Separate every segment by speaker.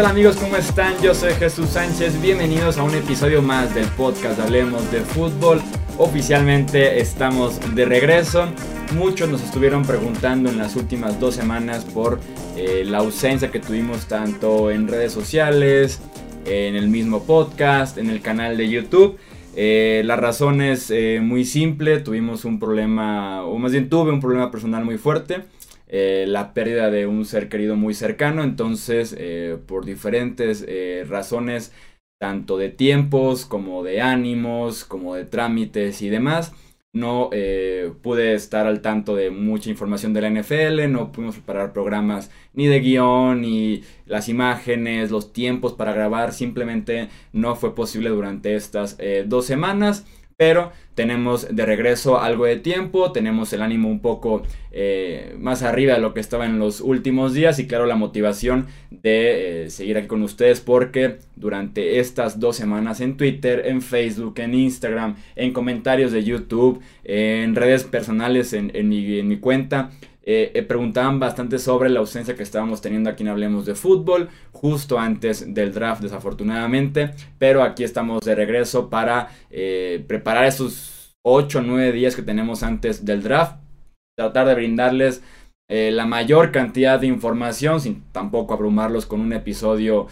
Speaker 1: tal amigos? ¿Cómo están? Yo soy Jesús Sánchez. Bienvenidos a un episodio más del podcast Hablemos de Fútbol. Oficialmente estamos de regreso. Muchos nos estuvieron preguntando en las últimas dos semanas por eh, la ausencia que tuvimos tanto en redes sociales, en el mismo podcast, en el canal de YouTube. Eh, la razón es eh, muy simple, tuvimos un problema, o más bien tuve un problema personal muy fuerte. Eh, la pérdida de un ser querido muy cercano, entonces eh, por diferentes eh, razones, tanto de tiempos como de ánimos, como de trámites y demás, no pude estar al tanto de mucha información de la NFL, no pudimos preparar programas ni de guion, ni las imágenes, los tiempos para grabar, simplemente no fue posible durante estas dos semanas. Pero tenemos de regreso algo de tiempo, tenemos el ánimo un poco eh, más arriba de lo que estaba en los últimos días y claro la motivación de eh, seguir aquí con ustedes porque durante estas dos semanas en Twitter, en Facebook, en Instagram, en comentarios de YouTube, en redes personales en, en mi cuenta, eh, eh, preguntaban bastante sobre la ausencia que estábamos teniendo aquí en Hablemos de Fútbol, justo antes del draft desafortunadamente, pero aquí estamos de regreso para eh, preparar esos 8 o 9 días que tenemos antes del draft, tratar de brindarles la mayor cantidad de información, sin tampoco abrumarlos con un episodio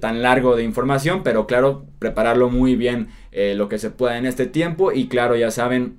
Speaker 1: tan largo de información, pero claro, prepararlo muy bien lo que se pueda en este tiempo y claro, ya saben,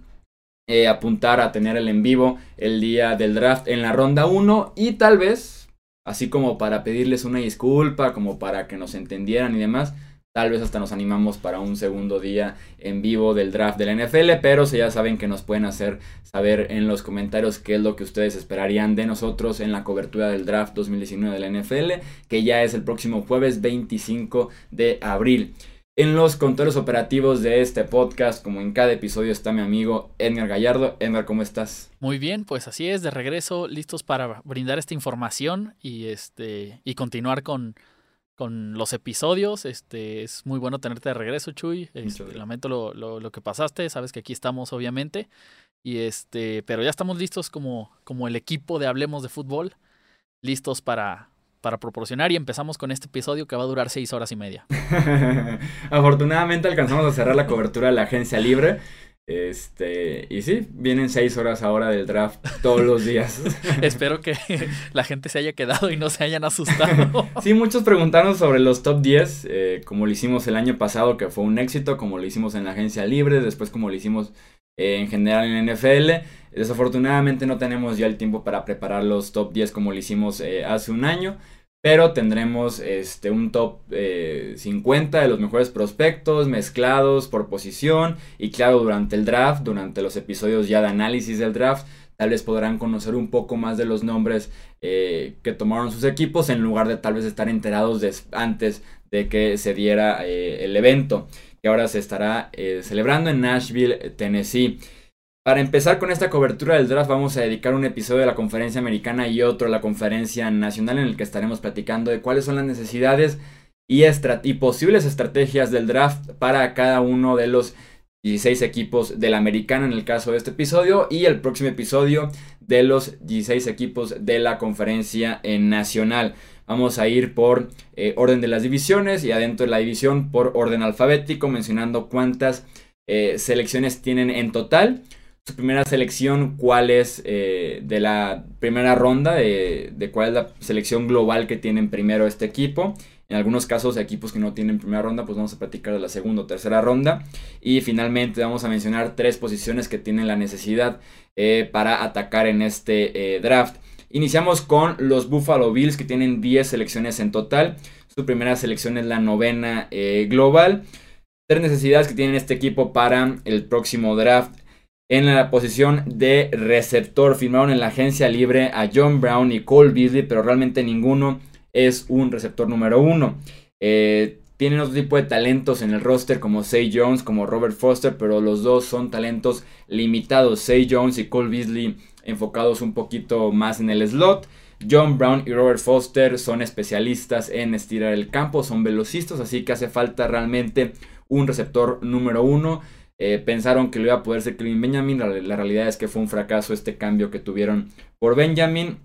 Speaker 1: eh, apuntar a tener el en vivo el día del draft en la ronda 1 y tal vez, así como para pedirles una disculpa, como para que nos entendieran y demás, tal vez hasta nos animamos para un segundo día en vivo del draft de la NFL, pero si ya saben que nos pueden hacer saber en los comentarios qué es lo que ustedes esperarían de nosotros en la cobertura del draft 2019 de la NFL, que ya es el próximo jueves 25 de abril. En los controles operativos de este podcast, como en cada episodio, está mi amigo Edgar Gallardo. Edgar, ¿cómo estás?
Speaker 2: Muy bien, pues así es, de regreso, listos para brindar esta información y este y continuar con, con los episodios. Este es muy bueno tenerte de regreso, Chuy. Este, lamento lo, lo, lo, que pasaste, sabes que aquí estamos, obviamente. Y este, pero ya estamos listos como, como el equipo de Hablemos de Fútbol, listos para, para proporcionar y empezamos con este episodio que va a durar seis horas y media.
Speaker 1: Afortunadamente alcanzamos a cerrar la cobertura de la agencia libre. Este, y sí, vienen seis horas ahora del draft todos los días.
Speaker 2: Espero que la gente se haya quedado y no se hayan asustado.
Speaker 1: sí, muchos preguntaron sobre los top 10, eh, como lo hicimos el año pasado, que fue un éxito, como lo hicimos en la agencia libre, después como lo hicimos eh, en general en NFL. Desafortunadamente no tenemos ya el tiempo para preparar los top 10 como lo hicimos eh, hace un año. Pero tendremos este, un top 50 eh, de los mejores prospectos mezclados por posición. Y claro, durante el draft, durante los episodios ya de análisis del draft, tal vez podrán conocer un poco más de los nombres que tomaron sus equipos en lugar de tal vez estar enterados antes de que se diera el evento que ahora se estará celebrando en Nashville, Tennessee. Para empezar con esta cobertura del draft vamos a dedicar un episodio de la conferencia americana y otro a la conferencia nacional en el que estaremos platicando de cuáles son las necesidades y, y posibles estrategias del draft para cada uno de los 16 equipos de la americana en el caso de este episodio y el próximo episodio de los 16 equipos de la conferencia nacional. Vamos a ir por eh, orden de las divisiones y adentro de la división por orden alfabético mencionando cuántas eh, selecciones tienen en total su primera selección, cuál es eh, de la primera ronda, de, cuál es la selección global que tienen primero este equipo. En algunos casos, equipos que no tienen primera ronda, pues vamos a platicar de la segunda o tercera ronda. Y finalmente vamos a mencionar tres posiciones que tienen la necesidad para atacar en este draft. Iniciamos con los Buffalo Bills que tienen 10 selecciones en total. Su primera selección es la novena global. Tres necesidades que tienen este equipo para el próximo draft en la posición de receptor. Firmaron en la agencia libre a John Brown y Cole Beasley, pero realmente ninguno es un receptor número uno. Eh, tienen otro tipo de talentos en el roster como Say Jones, como Robert Foster, pero los dos son talentos limitados. Say Jones y Cole Beasley enfocados un poquito más en el slot. John Brown y Robert Foster son especialistas en estirar el campo, son velocistas, así que hace falta realmente un receptor número uno. Eh, pensaron que lo iba a poder ser Kevin Benjamin. La, realidad es que fue un fracaso este cambio que tuvieron por Benjamin.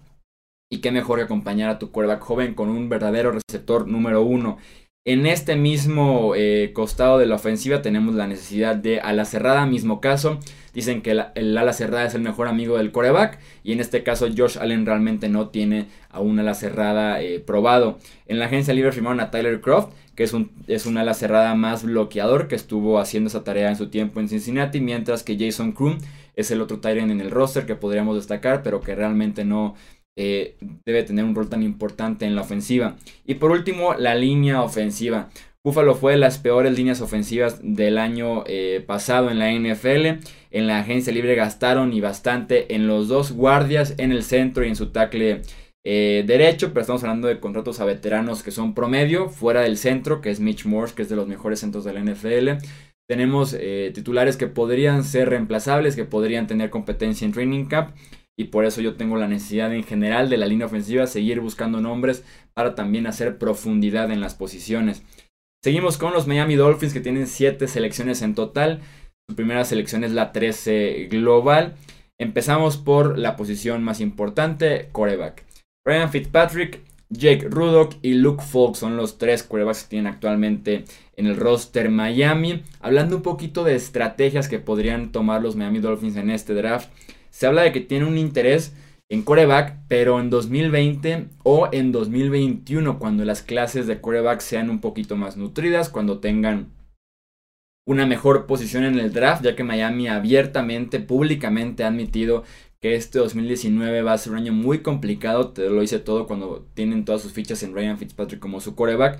Speaker 1: Y qué mejor que acompañar a tu quarterback joven con un verdadero receptor número uno. En este mismo eh, costado de la ofensiva tenemos la necesidad de ala cerrada, mismo caso. Dicen que el, ala cerrada es el mejor amigo del coreback y en este caso Josh Allen realmente no tiene a un ala cerrada eh, probado. En la agencia libre firmaron a Tyler Croft, que es un, es un ala cerrada más bloqueador que estuvo haciendo esa tarea en su tiempo en Cincinnati, mientras que Jason Kroon es el otro Tyrant en el roster que podríamos destacar, pero que realmente no, eh, debe tener un rol tan importante en la ofensiva. Y por último, la línea ofensiva. Buffalo fue de las peores líneas ofensivas del año eh, pasado en la NFL. En la agencia libre gastaron y bastante en los dos guardias, en el centro y en su tackle eh, derecho. Pero estamos hablando de contratos a veteranos que son promedio, fuera del centro, que es Mitch Morse, que es de los mejores centros de la NFL. Tenemos titulares que podrían ser reemplazables, que podrían tener competencia en Training Camp y por eso yo tengo la necesidad en general de la línea ofensiva seguir buscando nombres para también hacer profundidad en las posiciones. Seguimos con los Miami Dolphins que tienen 7 selecciones en total. Su primera selección es la 13 global. Empezamos por la posición más importante, coreback. Ryan Fitzpatrick, Jake Rudock y Luke Falk son los tres corebacks que tienen actualmente en el roster Miami. Hablando un poquito de estrategias que podrían tomar los Miami Dolphins en este draft se habla de que tiene un interés en coreback, pero en 2020 o en 2021, cuando las clases de coreback sean un poquito más nutridas, cuando tengan una mejor posición en el draft, ya que Miami abiertamente, públicamente ha admitido que este 2019 va a ser un año muy complicado, lo hice todo cuando tienen todas sus fichas en Ryan Fitzpatrick como su coreback,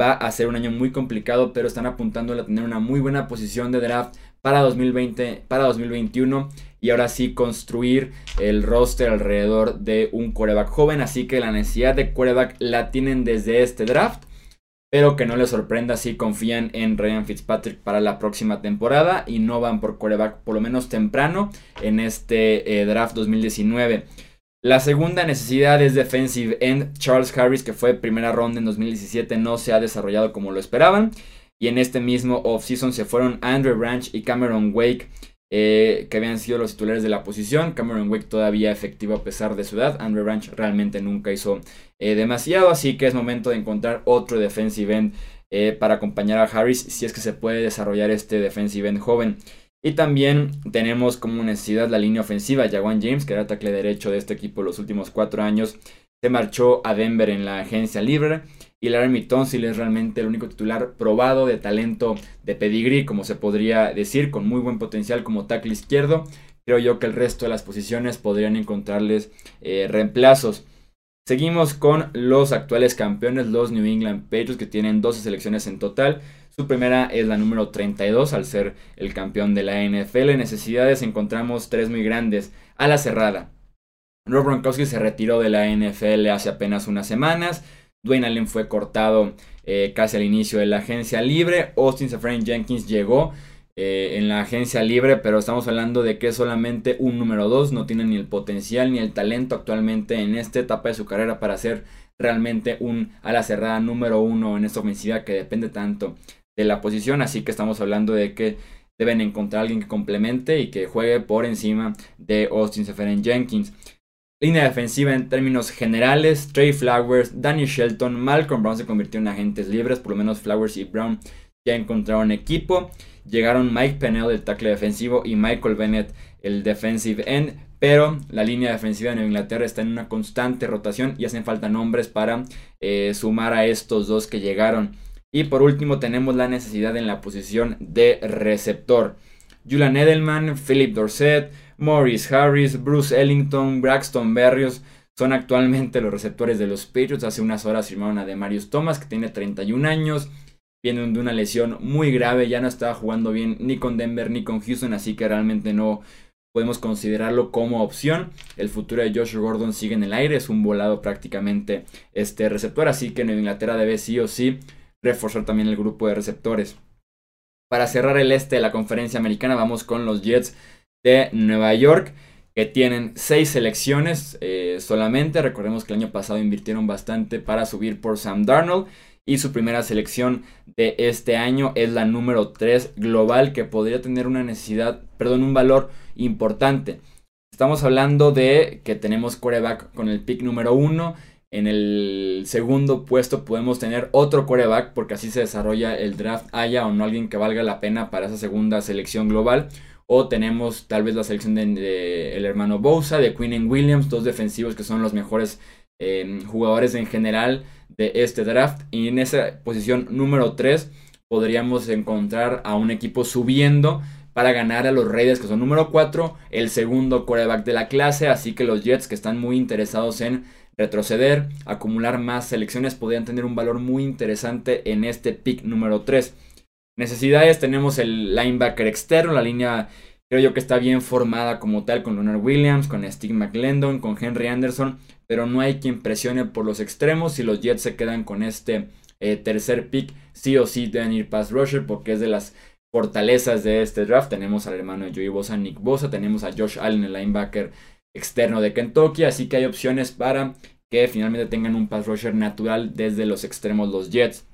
Speaker 1: va a ser un año muy complicado, pero están apuntando a tener una muy buena posición de draft para 2020, para 2021 y ahora sí construir el roster alrededor de un coreback joven. Así que la necesidad de coreback la tienen desde este draft. Pero que no les sorprenda si confían en Ryan Fitzpatrick para la próxima temporada y no van por coreback por lo menos temprano en este eh, draft 2019. La segunda necesidad es defensive end. Charles Harris, que fue primera ronda en 2017, no se ha desarrollado como lo esperaban. Y en este mismo offseason se fueron Andrew Branch y Cameron Wake, eh, que habían sido los titulares de la posición. Cameron Wake todavía efectivo a pesar de su edad. Andrew Branch realmente nunca hizo eh, demasiado, así que es momento de encontrar otro defensive end eh, para acompañar a Harris si es que se puede desarrollar este defensive end joven. Y también tenemos como necesidad la línea ofensiva. Jawan James, que era tackle derecho de este equipo los últimos cuatro años, se marchó a Denver en la agencia libre y Laramie Tonsil es realmente el único titular probado de talento de pedigree, como se podría decir, con muy buen potencial como tackle izquierdo. Creo yo que el resto de las posiciones podrían encontrarles eh, reemplazos. Seguimos con los actuales campeones, los New England Patriots, que tienen 12 selecciones en total. Su primera es la número 32 al ser el campeón de la NFL. En necesidades encontramos tres muy grandes. A la cerrada. Rob Gronkowski se retiró de la NFL hace apenas unas semanas. Dwayne Allen fue cortado eh, casi al inicio de la agencia libre. Austin Sefrain Jenkins llegó eh, en la agencia libre, pero estamos hablando de que es solamente un número 2. No tiene ni el potencial ni el talento actualmente en esta etapa de su carrera para ser realmente un ala cerrada número 1 en esta ofensiva que depende tanto de la posición. Así que estamos hablando de que deben encontrar a alguien que complemente y que juegue por encima de Austin Sefrain Jenkins. Línea defensiva en términos generales, Trey Flowers, Danny Shelton, Malcolm Brown se convirtió en agentes libres, por lo menos Flowers y Brown ya encontraron equipo. Llegaron Mike Pennell, el tackle defensivo, y Michael Bennett, el defensive end. Pero la línea defensiva de Inglaterra está en una constante rotación y hacen falta nombres para eh, sumar a estos dos que llegaron. Y por último tenemos la necesidad en la posición de receptor. Julian Edelman, Philip Dorset, Morris Harris, Bruce Ellington, Braxton Berrios son actualmente los receptores de los Patriots. Hace unas horas firmaron a Demarius Thomas, que tiene 31 años. Viene de una lesión muy grave, ya no estaba jugando bien ni con Denver ni con Houston, así que realmente no podemos considerarlo como opción. El futuro de Josh Gordon sigue en el aire, es un volado prácticamente este receptor, así que Nueva Inglaterra debe sí o sí reforzar también el grupo de receptores. Para cerrar el este de la conferencia americana, vamos con los Jets de Nueva York, que tienen seis selecciones eh, solamente. Recordemos que el año pasado invirtieron bastante para subir por Sam Darnold. Y su primera selección de este año es la número 3 global, que podría tener una necesidad, perdón, un valor importante. Estamos hablando de que tenemos coreback con el pick número uno. En el segundo puesto podemos tener otro coreback porque así se desarrolla el draft. Haya o no alguien que valga la pena para esa segunda selección global. O tenemos tal vez la selección del de, el hermano Bosa, de Quinn Williams, dos defensivos que son los mejores eh, jugadores en general de este draft. Y en esa posición número 3 podríamos encontrar a un equipo subiendo para ganar a los Raiders que son número 4, el segundo coreback de la clase, así que los Jets que están muy interesados en retroceder, acumular más selecciones, podrían tener un valor muy interesante en este pick número 3. Necesidades, tenemos el linebacker externo, la línea creo yo que está bien formada como tal con Leonard Williams, con Steve McLendon, con Henry Anderson, pero no hay quien presione por los extremos si los Jets se quedan con este eh, tercer pick, sí o sí deben ir pass rusher porque es de las fortalezas de este draft. Tenemos al hermano de Joey Bosa, Nick Bosa, tenemos a Josh Allen, el linebacker externo de Kentucky, así que hay opciones para que finalmente tengan un pass rusher natural desde los extremos los Jets.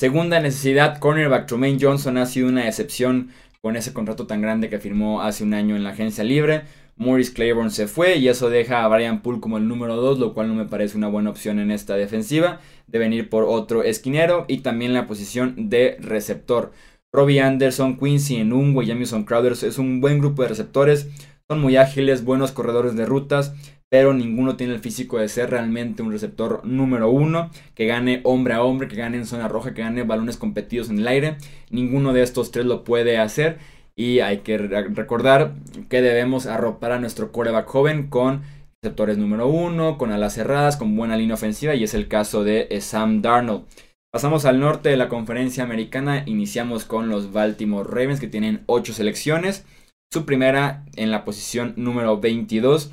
Speaker 1: Segunda necesidad, cornerback Tremaine Johnson ha sido una excepción con ese contrato tan grande que firmó hace un año en la agencia libre. Morris Claiborne se fue y eso deja a Brian Poole como el número 2, lo cual no me parece una buena opción en esta defensiva. Deben ir por otro esquinero y también la posición de receptor. Robbie Anderson, Quincy Enungo y Jamison Crowder es un buen grupo de receptores. Son muy ágiles, buenos corredores de rutas, pero ninguno tiene el físico de ser realmente un receptor número uno, que gane hombre a hombre, que gane en zona roja, que gane balones competidos en el aire. Ninguno de estos tres lo puede hacer y hay que recordar que debemos arropar a nuestro coreback joven con receptores número uno, con alas cerradas, con buena línea ofensiva y es el caso de Sam Darnold. Pasamos al norte de la conferencia americana, iniciamos con los Baltimore Ravens que tienen 8 selecciones, su primera en la posición número 22.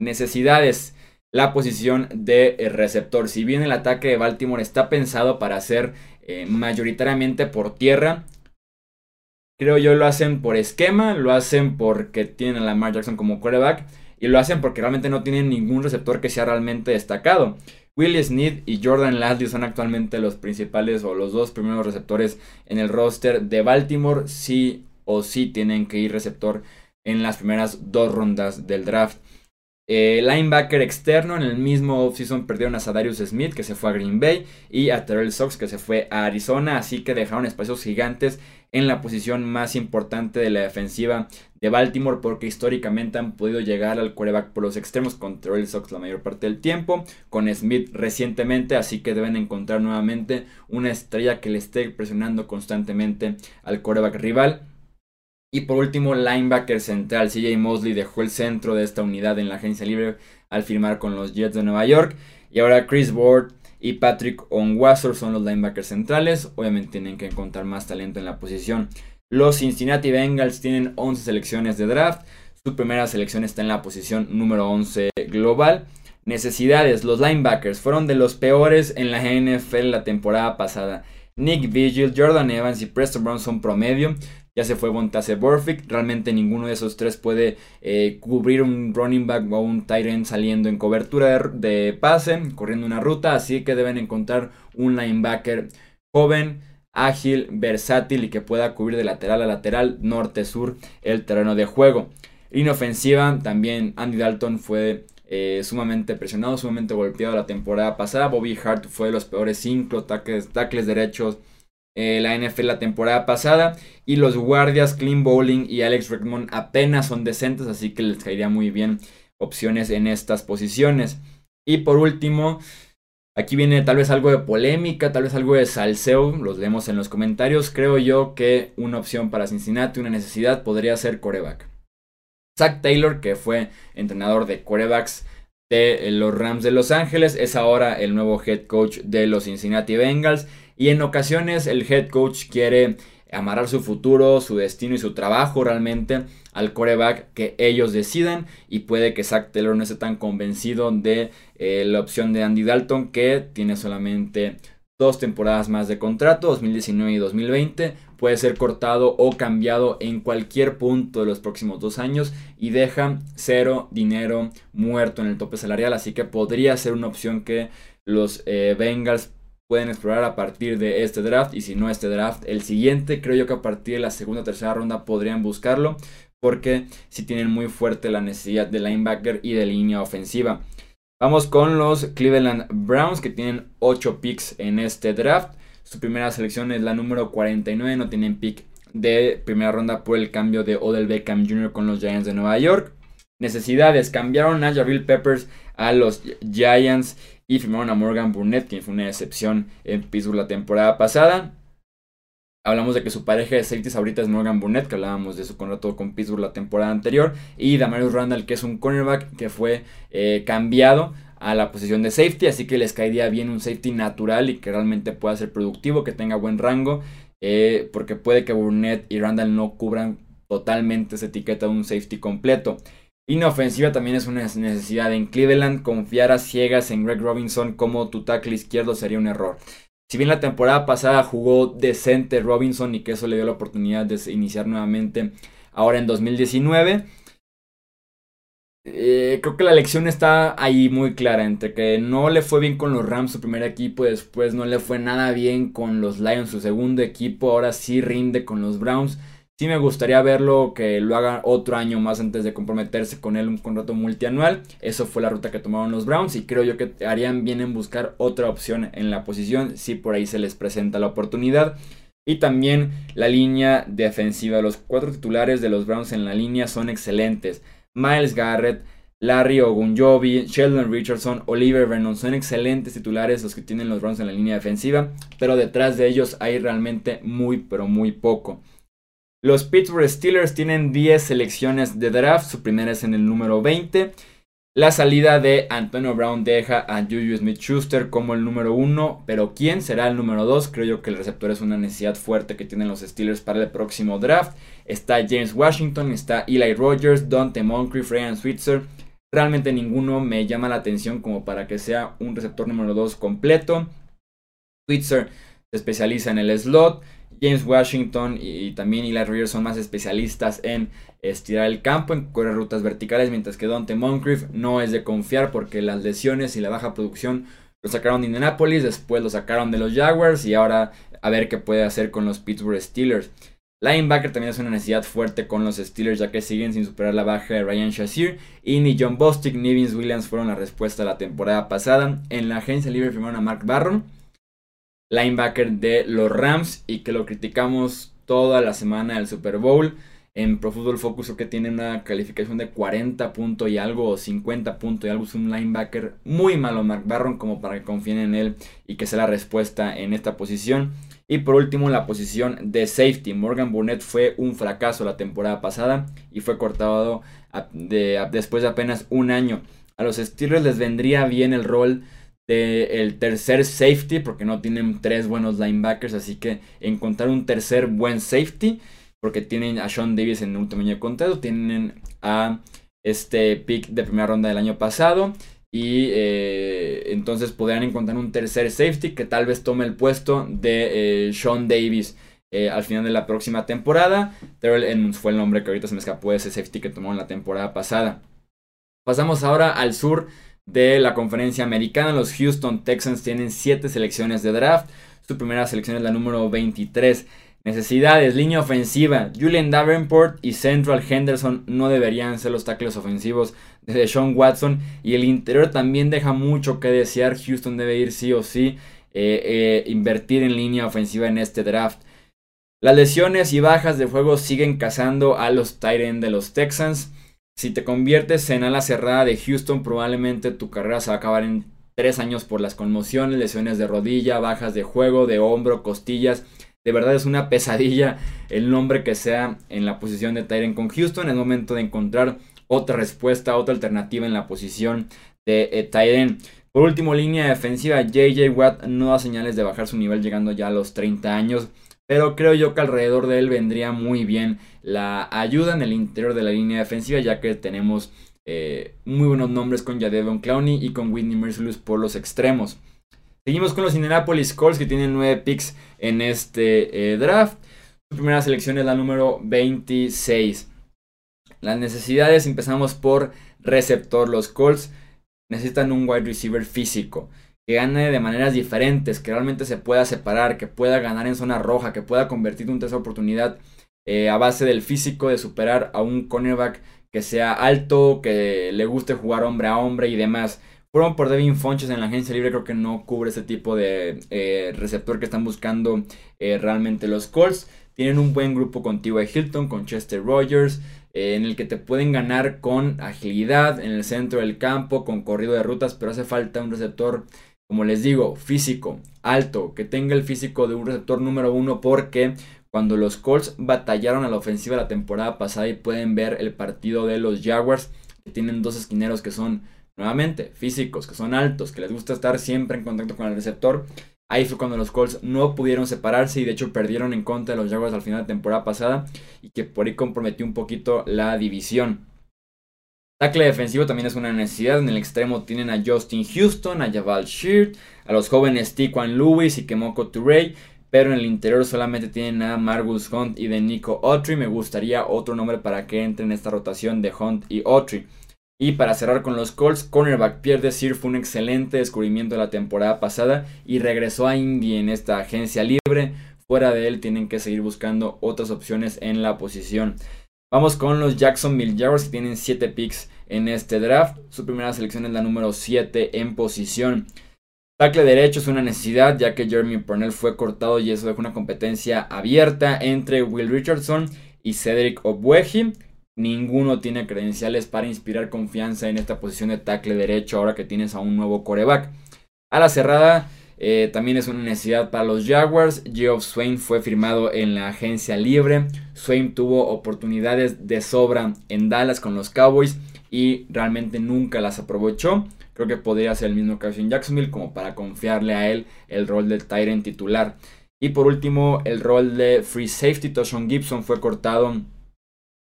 Speaker 1: Necesidades, la posición de receptor. Si bien el ataque de Baltimore está pensado para ser eh, mayoritariamente por tierra, Creo yo lo hacen por esquema, lo hacen porque tienen a Lamar Jackson como quarterback y lo hacen porque realmente no tienen ningún receptor que sea realmente destacado. Willie Sneed y Jordan Ladley son actualmente los principales o los dos primeros receptores en el roster de Baltimore. Sí o sí tienen que ir receptor en las primeras dos rondas del draft. Eh, linebacker externo en el mismo offseason perdieron a Sadarius Smith que se fue a Green Bay y a Terrell Sox que se fue a Arizona, así que dejaron espacios gigantes en la posición más importante de la defensiva de Baltimore porque históricamente han podido llegar al quarterback por los extremos con Terrell Sox la mayor parte del tiempo, con Smith recientemente, así que deben encontrar nuevamente una estrella que le esté presionando constantemente al quarterback rival. Y por último, linebacker central. CJ Mosley dejó el centro de esta unidad en la agencia libre al firmar con los Jets de Nueva York. Y ahora Chris Ward y Patrick Onwasor son los linebackers centrales. Obviamente tienen que encontrar más talento en la posición. Los Cincinnati Bengals tienen 11 selecciones de draft. Su primera selección está en la posición número 11 global. Necesidades. Los linebackers fueron de los peores en la NFL la temporada pasada. Nick Vigil, Jordan Evans y Preston Brown son promedio. Ya se fue Bontase Burfict. Realmente ninguno de esos tres puede eh, cubrir un running back o un tight end saliendo en cobertura de, pase, corriendo una ruta. Así que deben encontrar un linebacker joven, ágil, versátil y que pueda cubrir de lateral a lateral, norte-sur, el terreno de juego. Inofensiva, también Andy Dalton fue eh, sumamente presionado, sumamente golpeado la temporada pasada. Bobby Hart fue de los peores cinco tackles derechos eh, la NFL la temporada pasada. Y los guardias Clean Bowling y Alex Redmond apenas son decentes, así que les caería muy bien opciones en estas posiciones. Y por último, aquí viene tal vez algo de polémica, tal vez algo de salseo, los leemos en los comentarios. Creo yo que una opción para Cincinnati, una necesidad, podría ser coreback. Zach Taylor, que fue entrenador de corebacks de los Rams de Los Ángeles, es ahora el nuevo head coach de los Cincinnati Bengals y en ocasiones el head coach quiere amarrar su futuro, su destino y su trabajo realmente al coreback que ellos decidan. Y puede que Zach Taylor no esté tan convencido de eh, la opción de Andy Dalton que tiene solamente dos temporadas más de contrato, 2019 y 2020, puede ser cortado o cambiado en cualquier punto de los próximos dos años y deja cero dinero muerto en el tope salarial, así que podría ser una opción que los eh, Bengals pueden explorar a partir de este draft y si no este draft, el siguiente, creo yo que a partir de la segunda o tercera ronda podrían buscarlo porque sí tienen muy fuerte la necesidad de linebacker y de línea ofensiva. Vamos con los Cleveland Browns que tienen 8 picks en este draft. Su primera selección es la número 49, no tienen pick de primera ronda por el cambio de Odell Beckham Jr. con los Giants de Nueva York. Necesidades, cambiaron a Peppers a los Giants y firmaron a Morgan Burnett, quien fue una excepción en Pittsburgh la temporada pasada. Hablamos de que su pareja de safeties ahorita es Morgan Burnett, que hablábamos de su contrato con Pittsburgh la temporada anterior. Y Damarius Randall, que es un cornerback que fue eh, cambiado a la posición de safety. Así que les caería bien un safety natural y que realmente pueda ser productivo, que tenga buen rango. Eh, porque puede que Burnett y Randall no cubran totalmente esa etiqueta de un safety completo. Inofensiva también es una necesidad en Cleveland. Confiar a ciegas en Greg Robinson como tu tackle izquierdo sería un error. Si bien la temporada pasada jugó decente Robinson y que eso le dio la oportunidad de iniciar nuevamente ahora en 2019, eh, creo que la lección está ahí muy clara entre que no le fue bien con los Rams su primer equipo y después no le fue nada bien con los Lions su segundo equipo, ahora sí rinde con los Browns. Sí me gustaría verlo que lo haga otro año más antes de comprometerse con él un contrato multianual. Eso fue la ruta que tomaron los Browns y creo yo que harían bien en buscar otra opción en la posición si por ahí se les presenta la oportunidad. Y también la línea defensiva. Los cuatro titulares de los Browns en la línea son excelentes. Miles Garrett, Larry Ogunjobi, Sheldon Richardson, Oliver Vernon son excelentes titulares los que tienen los Browns en la línea defensiva, pero detrás de ellos hay realmente muy pero muy poco. Los Pittsburgh Steelers tienen 10 selecciones de draft, su primera es en el número 20. La salida de Antonio Brown deja a Juju Smith Schuster como el número 1, pero ¿quién será el número 2? Creo yo que el receptor es una necesidad fuerte que tienen los Steelers para el próximo draft. Está James Washington, está Eli Rogers, Dante Moncrief, Ryan Switzer. Realmente ninguno me llama la atención como para que sea un receptor número 2 completo. Switzer se especializa en el slot. James Washington y, también Eli Rogers son más especialistas en estirar el campo, en correr rutas verticales, mientras que Dante Moncrief no es de confiar porque las lesiones y la baja producción lo sacaron de Indianapolis, después lo sacaron de los Jaguars y ahora a ver qué puede hacer con los Pittsburgh Steelers. Linebacker también es una necesidad fuerte con los Steelers ya que siguen sin superar la baja de Ryan Shazier y ni John Bostic ni Vince Williams fueron la respuesta la temporada pasada. En la agencia libre firmaron a Mark Barron linebacker de los Rams y que lo criticamos toda la semana del Super Bowl. En Pro Football Focus que tiene una calificación de 40 puntos y algo o 50 puntos y algo. Es un linebacker muy malo, Mark Barron, como para que confíen en él y que sea la respuesta en esta posición. Y por último, la posición de safety. Morgan Burnett fue un fracaso la temporada pasada y fue cortado después de apenas un año. A los Steelers les vendría bien el rol el tercer safety, porque no tienen tres buenos linebackers, así que encontrar un tercer buen safety, porque tienen a Sean Davis en el último año de contrato, tienen a este pick de primera ronda del año pasado, y eh, entonces podrían encontrar un tercer safety que tal vez tome el puesto de eh, Sean Davis. Eh, al final de la próxima temporada. Terrell Edmonds fue el nombre que ahorita se me escapó de ese safety que tomó en la temporada pasada. Pasamos ahora al sur de la conferencia americana. Los Houston Texans tienen 7 selecciones de draft. Su primera selección es la número 23. Necesidades, línea ofensiva. Julian Davenport y Central Henderson no deberían ser los tackles ofensivos de Sean Watson. Y el interior también deja mucho que desear. Houston debe ir sí o sí. Eh, eh, invertir en línea ofensiva en este draft. Las lesiones y bajas de juego siguen cazando a los Tyrants de los Texans. Si te conviertes en ala cerrada de Houston, probablemente tu carrera se va a acabar en tres años por las conmociones, lesiones de rodilla, bajas de juego, de hombro, costillas. De verdad es una pesadilla el nombre que sea en la posición de Tyren con Houston. Es momento de encontrar otra respuesta, otra alternativa en la posición de eh, Tyren. Por último, línea defensiva, JJ Watt no da señales de bajar su nivel llegando ya a los 30 años. Pero creo yo que alrededor de él vendría muy bien la ayuda en el interior de la línea defensiva, ya que tenemos eh, muy buenos nombres con Jadevon Clowney y con Whitney Merciless por los extremos. Seguimos con los Indianapolis Colts que tienen 9 picks en este eh, draft. Su primera selección es la número 26. Las necesidades empezamos por receptor. Los Colts necesitan un wide receiver físico que gane de maneras diferentes, que realmente se pueda separar, que pueda ganar en zona roja, que pueda convertir un tercera oportunidad eh, a base del físico de superar a un cornerback que sea alto, que le guste jugar hombre a hombre y demás. Fueron por Devin Fonches en la agencia libre, creo que no cubre ese tipo de eh, receptor que están buscando eh, realmente los Colts. Tienen un buen grupo con T.Y. Hilton, con Chester Rogers, en el que te pueden ganar con agilidad en el centro del campo, con corrido de rutas, pero hace falta un receptor, como les digo, físico, alto, que tenga el físico de un receptor número uno, porque cuando los Colts batallaron a la ofensiva la temporada pasada y pueden ver el partido de los Jaguars, que tienen dos esquineros que son nuevamente físicos, que son altos, que les gusta estar siempre en contacto con el receptor. Ahí fue cuando los Colts no pudieron separarse y de hecho perdieron en contra de los Jaguars al final de temporada pasada y que por ahí comprometió un poquito la división. Tackle defensivo también es una necesidad. En el extremo tienen a Justin Houston, a Jabal Sheard, a los jóvenes Tiquan Lewis y Kemoko Turey. Pero en el interior solamente tienen a Margus Hunt y de Nico Autry. Me gustaría otro nombre para que entre en esta rotación de Hunt y Autry. Y para cerrar con los Colts, cornerback Pierre Desir fue un excelente descubrimiento de la temporada pasada y regresó a Indy en esta agencia libre. Fuera de él tienen que seguir buscando otras opciones en la posición. Vamos con los Jacksonville Jaguars que tienen 7 picks en este draft. Su primera selección es la número 7 en posición. Tackle derecho es una necesidad ya que Jeremy Purnell fue cortado y eso dejó una competencia abierta entre Will Richardson y Cedric Obweji. Ninguno tiene credenciales para inspirar confianza en esta posición de tackle derecho ahora que tienes a un nuevo coreback. A la cerrada eh, también es una necesidad para los Jaguars. Geoff Swain fue firmado en la agencia libre. Swain tuvo oportunidades de sobra en Dallas con los Cowboys y realmente nunca las aprovechó. Creo que podría ser el mismo caso en Jacksonville como para confiarle a él el rol del Tyrant titular. Y por último, el rol de Free Safety. Toshon Gibson fue cortado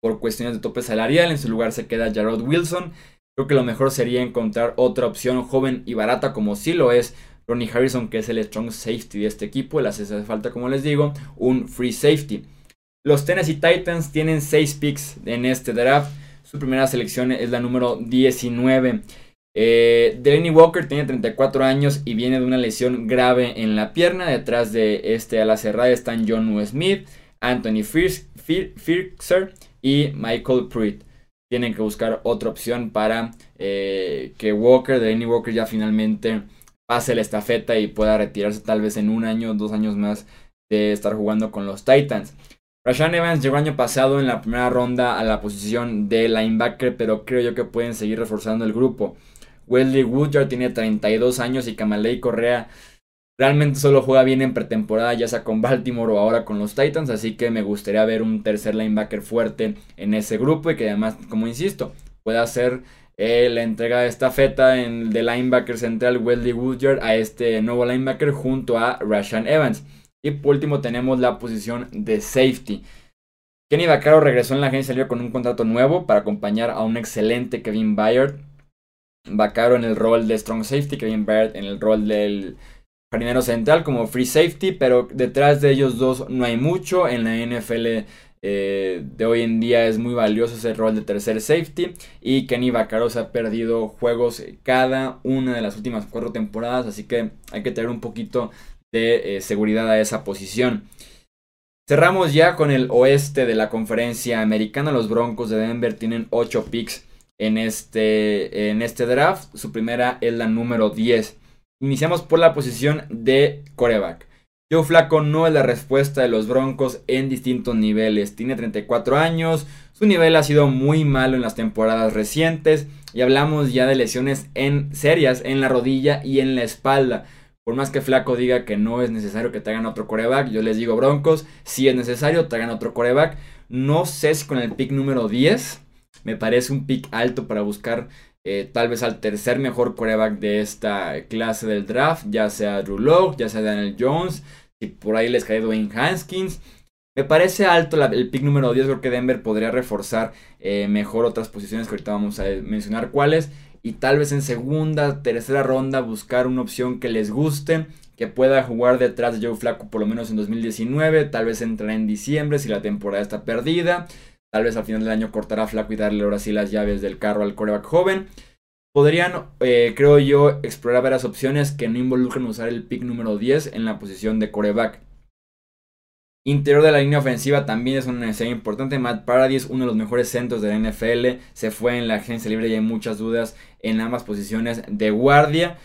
Speaker 1: por cuestiones de tope salarial. En su lugar se queda Jarrod Wilson. Creo que lo mejor sería encontrar otra opción joven y barata como sí lo es Ronnie Harrison, que es el strong safety de este equipo. Le hace falta, como les digo, un free safety. Los Tennessee Titans tienen 6 picks en este draft. Su primera selección es la número 19. Eh, Delaney Walker tiene 34 años y viene de una lesión grave en la pierna. Detrás de este a la cerrada están John Smith, Anthony Firkser y Michael Pruitt. Tienen que buscar otra opción para eh, que Walker, Delaney Walker ya finalmente pase la estafeta y pueda retirarse tal vez en un año dos años más de estar jugando con los Titans. Rashan Evans llegó año pasado en la primera ronda a la posición de linebacker, pero creo yo que pueden seguir reforzando el grupo. Wesley Woodyard tiene 32 años y Kamalei Correa realmente solo juega bien en pretemporada, ya sea con Baltimore o ahora con los Titans, así que me gustaría ver un tercer linebacker fuerte en ese grupo y que además, como insisto, pueda hacer eh, la entrega de esta feta en, de linebacker central Wesley Woodyard a este nuevo linebacker junto a Rashan Evans. Y por último tenemos la posición de safety. Kenny Vaccaro regresó en la agencia libre con un contrato nuevo para acompañar a un excelente Kevin Byard Vaccaro en el rol de strong safety, Kevin Baird en el rol del jardinero central como free safety, pero detrás de ellos dos no hay mucho. En la NFL eh, de hoy en día es muy valioso ese rol de tercer safety y Kenny Vaccaro se ha perdido juegos cada una de las últimas cuatro temporadas, así que hay que tener un poquito de eh, seguridad a esa posición. Cerramos ya con el oeste de la conferencia americana. Los Broncos de Denver tienen 8 picks en este, en este draft. Su primera es la número 10. Iniciamos por la posición de coreback. Joe Flaco no es la respuesta de los Broncos en distintos niveles. Tiene 34 años, su nivel ha sido muy malo en las temporadas recientes y hablamos ya de lesiones en serias en la rodilla y en la espalda. Por más que Flaco diga que no es necesario que traigan otro coreback, yo les digo Broncos, si es necesario, traigan otro coreback. No sé si con el pick número 10 me parece un pick alto para buscar eh, tal vez al tercer mejor coreback de esta clase del draft, ya sea Drew Locke, ya sea Daniel Jones, si por ahí les cae Dwayne Haskins. Me parece alto el pick número 10, creo que Denver podría reforzar eh, mejor otras posiciones que ahorita vamos a mencionar cuáles. Y tal vez en segunda, tercera ronda buscar una opción que les guste, que pueda jugar detrás de Joe Flaco por lo menos en 2019, tal vez entrará en diciembre si la temporada está perdida. Tal vez al final del año cortará Flaco y darle ahora sí las llaves del carro al coreback joven. Podrían, eh, creo yo, explorar varias opciones que no involucren usar el pick número 10 en la posición de coreback. Interior de la línea ofensiva también es una necesidad importante. Matt Paradis, uno de los mejores centros de la NFL, se fue en la agencia libre y hay muchas dudas en ambas posiciones de guardia.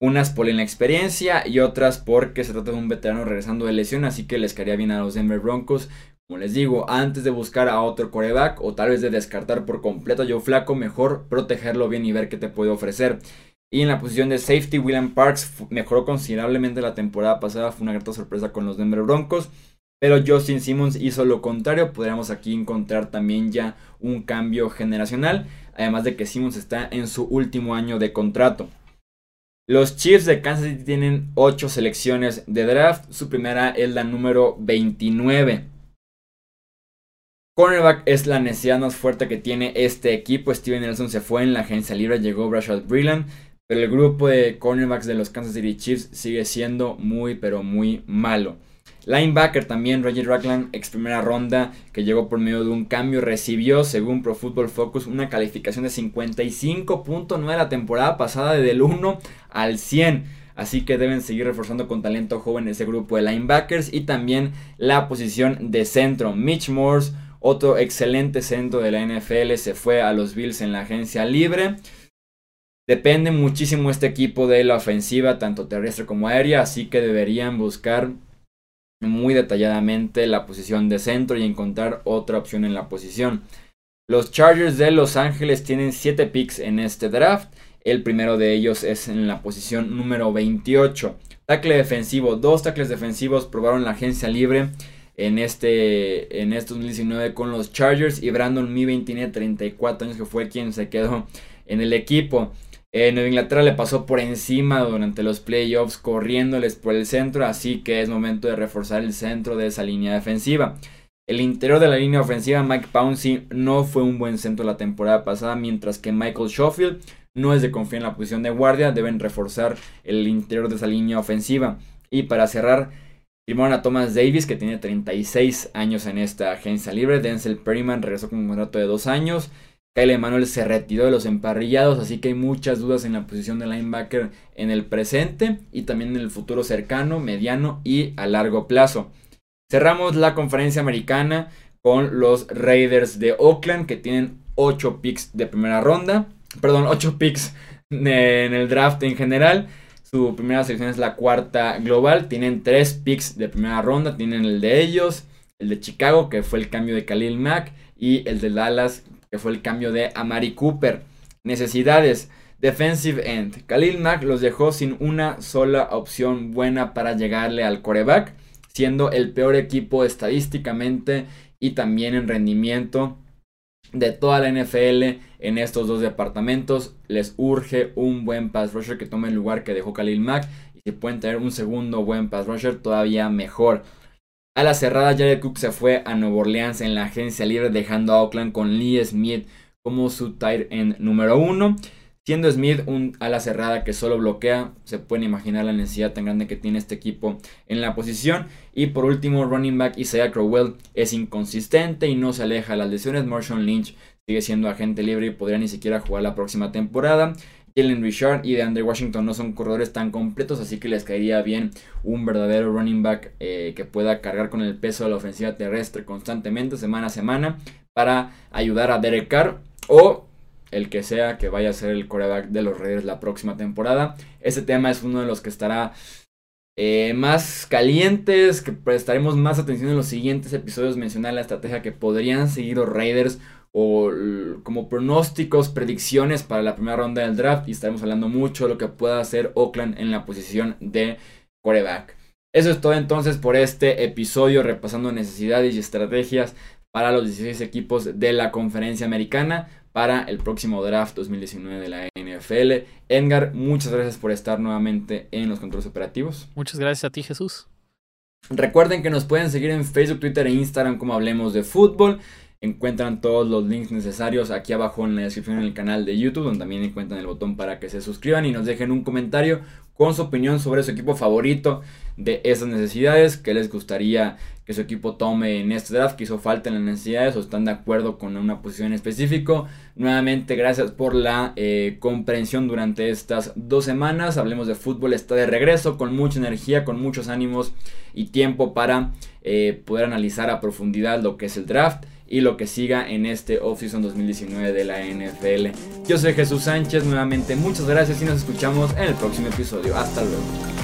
Speaker 1: Unas por la inexperiencia y otras porque se trata de un veterano regresando de lesión, así que les caería bien a los Denver Broncos. Como les digo, antes de buscar a otro coreback o tal vez de descartar por completo a Joe Flaco, mejor protegerlo bien y ver qué te puede ofrecer. Y en la posición de safety, William Parks mejoró considerablemente la temporada pasada, fue una grata sorpresa con los Denver Broncos. Pero Justin Simmons hizo lo contrario. Podríamos aquí encontrar también ya un cambio generacional. Además de que Simmons está en su último año de contrato. Los Chiefs de Kansas City tienen 8 selecciones de draft. Su primera es la número 29. Cornerback es la necesidad más fuerte que tiene este equipo. Steven Nelson se fue en la agencia libre, llegó Rashad Brilland. Pero el grupo de cornerbacks de los Kansas City Chiefs sigue siendo muy, pero muy malo. Linebacker también, Roger Ragland, ex primera ronda, que llegó por medio de un cambio, recibió, según Pro Football Focus, una calificación de 55.9 la temporada pasada, desde el 1 al 100. Así que deben seguir reforzando con talento joven ese grupo de linebackers y también la posición de centro. Mitch Morse, otro excelente centro de la NFL, se fue a los Bills en la agencia libre. Depende muchísimo este equipo de la ofensiva, tanto terrestre como aérea, así que deberían buscar muy detalladamente la posición de centro y encontrar otra opción en la posición. Los Chargers de Los Ángeles tienen 7 picks en este draft. El primero de ellos es en la posición número 28. Tackle defensivo. Dos tackles defensivos probaron la agencia libre en este en 2019 con los Chargers y Brandon Mi tiene 34 años que fue quien se quedó en el equipo. Eh, Nueva Inglaterra le pasó por encima durante los playoffs corriéndoles por el centro, así que es momento de reforzar el centro de esa línea defensiva. El interior de la línea ofensiva, Mike Pouncey, no fue un buen centro la temporada pasada, mientras que Michael Schofield no es de confiar en la posición de guardia, deben reforzar el interior de esa línea ofensiva. Y para cerrar, firmaron a Thomas Davis, que tiene 36 años en esta agencia libre. Denzel Perryman regresó con un contrato de dos años. Kyle Emanuel se retiró de los emparrillados, así que hay muchas dudas en la posición de linebacker en el presente y también en el futuro cercano, mediano y a largo plazo. Cerramos la conferencia americana con los Raiders de Oakland que tienen 8 picks de primera ronda, perdón, 8 picks en el draft en general. Su primera selección es la cuarta global, tienen 3 picks de primera ronda, tienen el de ellos, el de Chicago que fue el cambio de Khalil Mack y el de Dallas que fue el cambio de Amari Cooper. Necesidades. Defensive end. Khalil Mack los dejó sin una sola opción buena para llegarle al coreback, siendo el peor equipo estadísticamente y también en rendimiento de toda la NFL en estos dos departamentos. Les urge un buen pass rusher que tome el lugar que dejó Khalil Mack y si pueden tener un segundo buen pass rusher todavía mejor. A la cerrada, Jared Cook se fue a Nueva Orleans en la agencia libre, dejando a Oakland con Lee Smith como su tight end número uno. Siendo Smith un ala cerrada que solo bloquea, se pueden imaginar la necesidad tan grande que tiene este equipo en la posición. Y por último, running back Isaiah Crowell es inconsistente y no se aleja de las lesiones. Marshall Lynch sigue siendo agente libre y podría ni siquiera jugar la próxima temporada. Jalen Richard y de Andre Washington no son corredores tan completos, así que les caería bien un verdadero running back eh, que pueda cargar con el peso de la ofensiva terrestre constantemente, semana a semana, para ayudar a Derek Carr o el que sea que vaya a ser el coreback de los Raiders la próxima temporada. Ese tema es uno de los que estará eh, más calientes, que prestaremos más atención en los siguientes episodios. Mencionar la estrategia que podrían seguir los Raiders o como pronósticos, predicciones para la primera ronda del draft y estaremos hablando mucho de lo que pueda hacer Oakland en la posición de coreback. Eso es todo entonces por este episodio repasando necesidades y estrategias para los 16 equipos de la conferencia americana para el próximo draft 2019 de la NFL. Edgar, muchas gracias por estar nuevamente en los controles operativos.
Speaker 2: Muchas gracias a ti Jesús.
Speaker 1: Recuerden que nos pueden seguir en Facebook, Twitter e Instagram como Hablemos de Fútbol. Encuentran todos los links necesarios aquí abajo en la descripción del canal de YouTube, donde también encuentran el botón para que se suscriban y nos dejen un comentario con su opinión sobre su equipo favorito de esas necesidades, que les gustaría que su equipo tome en este draft, que hizo falta en las necesidades o están de acuerdo con una posición en específico. Nuevamente, gracias por la eh, comprensión durante estas dos semanas. Hablemos de fútbol, está de regreso con mucha energía, con muchos ánimos y tiempo para eh, poder analizar a profundidad lo que es el draft y lo que siga en este offseason 2019 de la NFL. Yo soy Jesús Sánchez, nuevamente muchas gracias y nos escuchamos en el próximo episodio. Hasta luego.